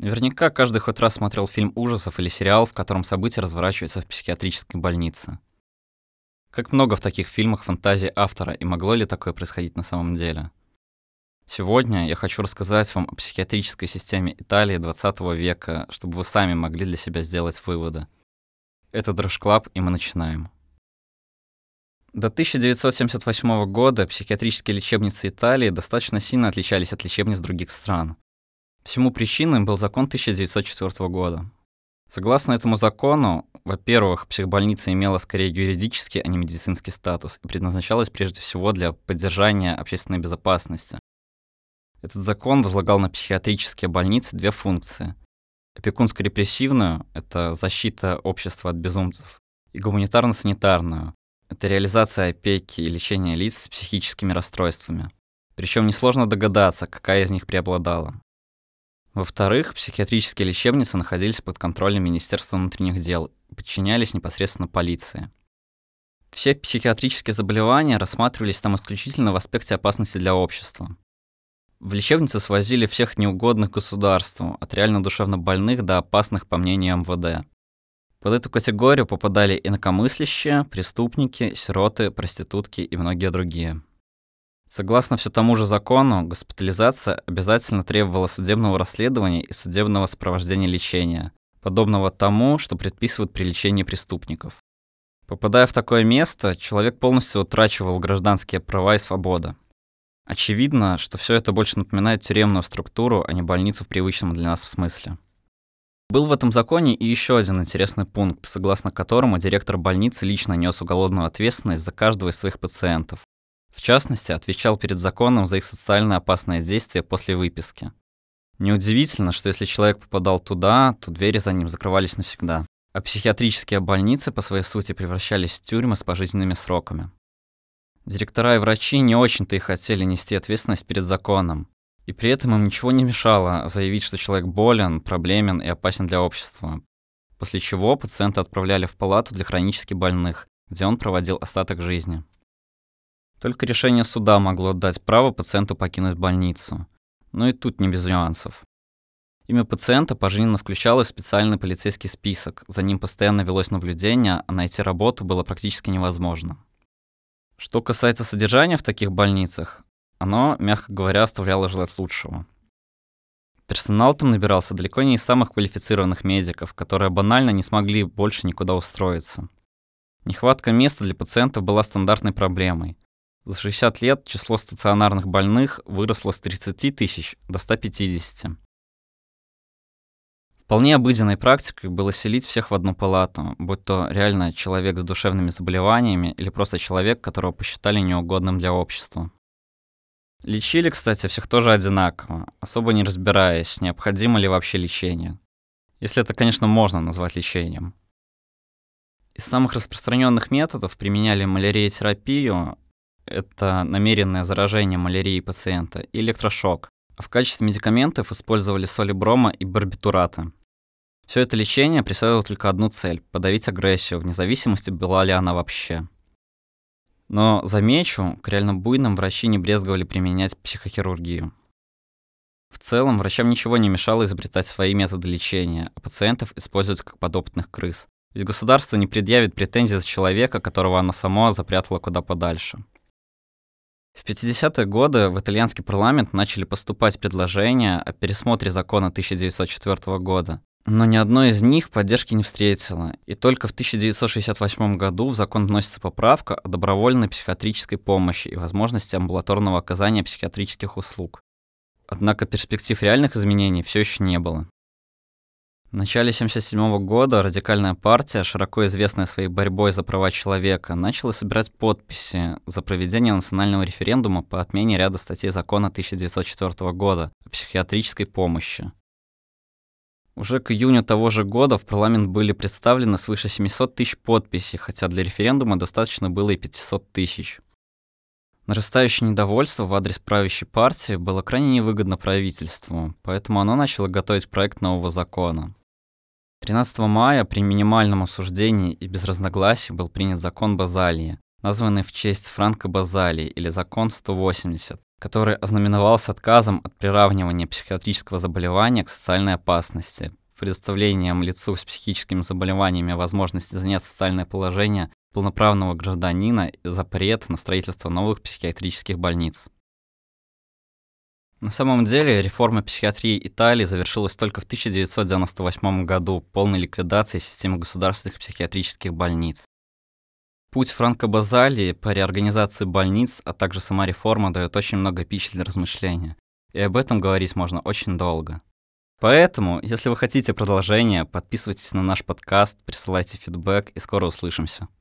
Наверняка каждый хоть раз смотрел фильм ужасов или сериал, в котором события разворачиваются в психиатрической больнице. Как много в таких фильмах фантазии автора, и могло ли такое происходить на самом деле? Сегодня я хочу рассказать вам о психиатрической системе Италии 20 века, чтобы вы сами могли для себя сделать выводы. Это Дрожь Club, и мы начинаем. До 1978 года психиатрические лечебницы Италии достаточно сильно отличались от лечебниц других стран. Всему причиной был закон 1904 года. Согласно этому закону, во-первых, психбольница имела скорее юридический, а не медицинский статус и предназначалась прежде всего для поддержания общественной безопасности. Этот закон возлагал на психиатрические больницы две функции. Опекунско-репрессивную – это защита общества от безумцев, и гуманитарно-санитарную – это реализация опеки и лечения лиц с психическими расстройствами. Причем несложно догадаться, какая из них преобладала. Во-вторых, психиатрические лечебницы находились под контролем Министерства внутренних дел подчинялись непосредственно полиции. Все психиатрические заболевания рассматривались там исключительно в аспекте опасности для общества. В лечебницы свозили всех неугодных государству, от реально душевно больных до опасных, по мнению МВД. Под эту категорию попадали инакомыслящие, преступники, сироты, проститутки и многие другие. Согласно все тому же закону, госпитализация обязательно требовала судебного расследования и судебного сопровождения лечения, подобного тому, что предписывают при лечении преступников. Попадая в такое место, человек полностью утрачивал гражданские права и свободы. Очевидно, что все это больше напоминает тюремную структуру, а не больницу в привычном для нас смысле. Был в этом законе и еще один интересный пункт, согласно которому директор больницы лично нес уголовную ответственность за каждого из своих пациентов. В частности, отвечал перед законом за их социально опасные действия после выписки. Неудивительно, что если человек попадал туда, то двери за ним закрывались навсегда. А психиатрические больницы по своей сути превращались в тюрьмы с пожизненными сроками. Директора и врачи не очень-то и хотели нести ответственность перед законом. И при этом им ничего не мешало заявить, что человек болен, проблемен и опасен для общества. После чего пациента отправляли в палату для хронически больных, где он проводил остаток жизни. Только решение суда могло дать право пациенту покинуть больницу. Но и тут не без нюансов. Имя пациента пожизненно включалось в специальный полицейский список, за ним постоянно велось наблюдение, а найти работу было практически невозможно. Что касается содержания в таких больницах, оно, мягко говоря, оставляло желать лучшего. Персонал там набирался далеко не из самых квалифицированных медиков, которые банально не смогли больше никуда устроиться. Нехватка места для пациентов была стандартной проблемой. За 60 лет число стационарных больных выросло с 30 тысяч до 150. Вполне обыденной практикой было селить всех в одну палату, будь то реально человек с душевными заболеваниями или просто человек, которого посчитали неугодным для общества. Лечили, кстати, всех тоже одинаково, особо не разбираясь, необходимо ли вообще лечение. Если это, конечно, можно назвать лечением. Из самых распространенных методов применяли маляриотерапию, это намеренное заражение малярией пациента, и электрошок. В качестве медикаментов использовали соли брома и барбитураты. Все это лечение преследовало только одну цель – подавить агрессию, вне зависимости, была ли она вообще. Но, замечу, к реально буйным врачи не брезговали применять психохирургию. В целом, врачам ничего не мешало изобретать свои методы лечения, а пациентов использовать как подопытных крыс. Ведь государство не предъявит претензий за человека, которого оно само запрятало куда подальше. В 50-е годы в итальянский парламент начали поступать предложения о пересмотре закона 1904 года, но ни одно из них поддержки не встретило, и только в 1968 году в закон вносится поправка о добровольной психиатрической помощи и возможности амбулаторного оказания психиатрических услуг. Однако перспектив реальных изменений все еще не было. В начале 1977 года радикальная партия, широко известная своей борьбой за права человека, начала собирать подписи за проведение национального референдума по отмене ряда статей закона 1904 года о психиатрической помощи. Уже к июню того же года в парламент были представлены свыше 700 тысяч подписей, хотя для референдума достаточно было и 500 тысяч. Нарастающее недовольство в адрес правящей партии было крайне невыгодно правительству, поэтому оно начало готовить проект нового закона. 13 мая при минимальном осуждении и без разногласий был принят закон Базалии, названный в честь Франка Базалии или закон 180, который ознаменовался отказом от приравнивания психиатрического заболевания к социальной опасности, предоставлением лицу с психическими заболеваниями возможности занять социальное положение полноправного гражданина и запрет на строительство новых психиатрических больниц. На самом деле, реформа психиатрии Италии завершилась только в 1998 году полной ликвидацией системы государственных психиатрических больниц. Путь Франко Базали по реорганизации больниц, а также сама реформа дает очень много пищи для размышления. И об этом говорить можно очень долго. Поэтому, если вы хотите продолжения, подписывайтесь на наш подкаст, присылайте фидбэк и скоро услышимся.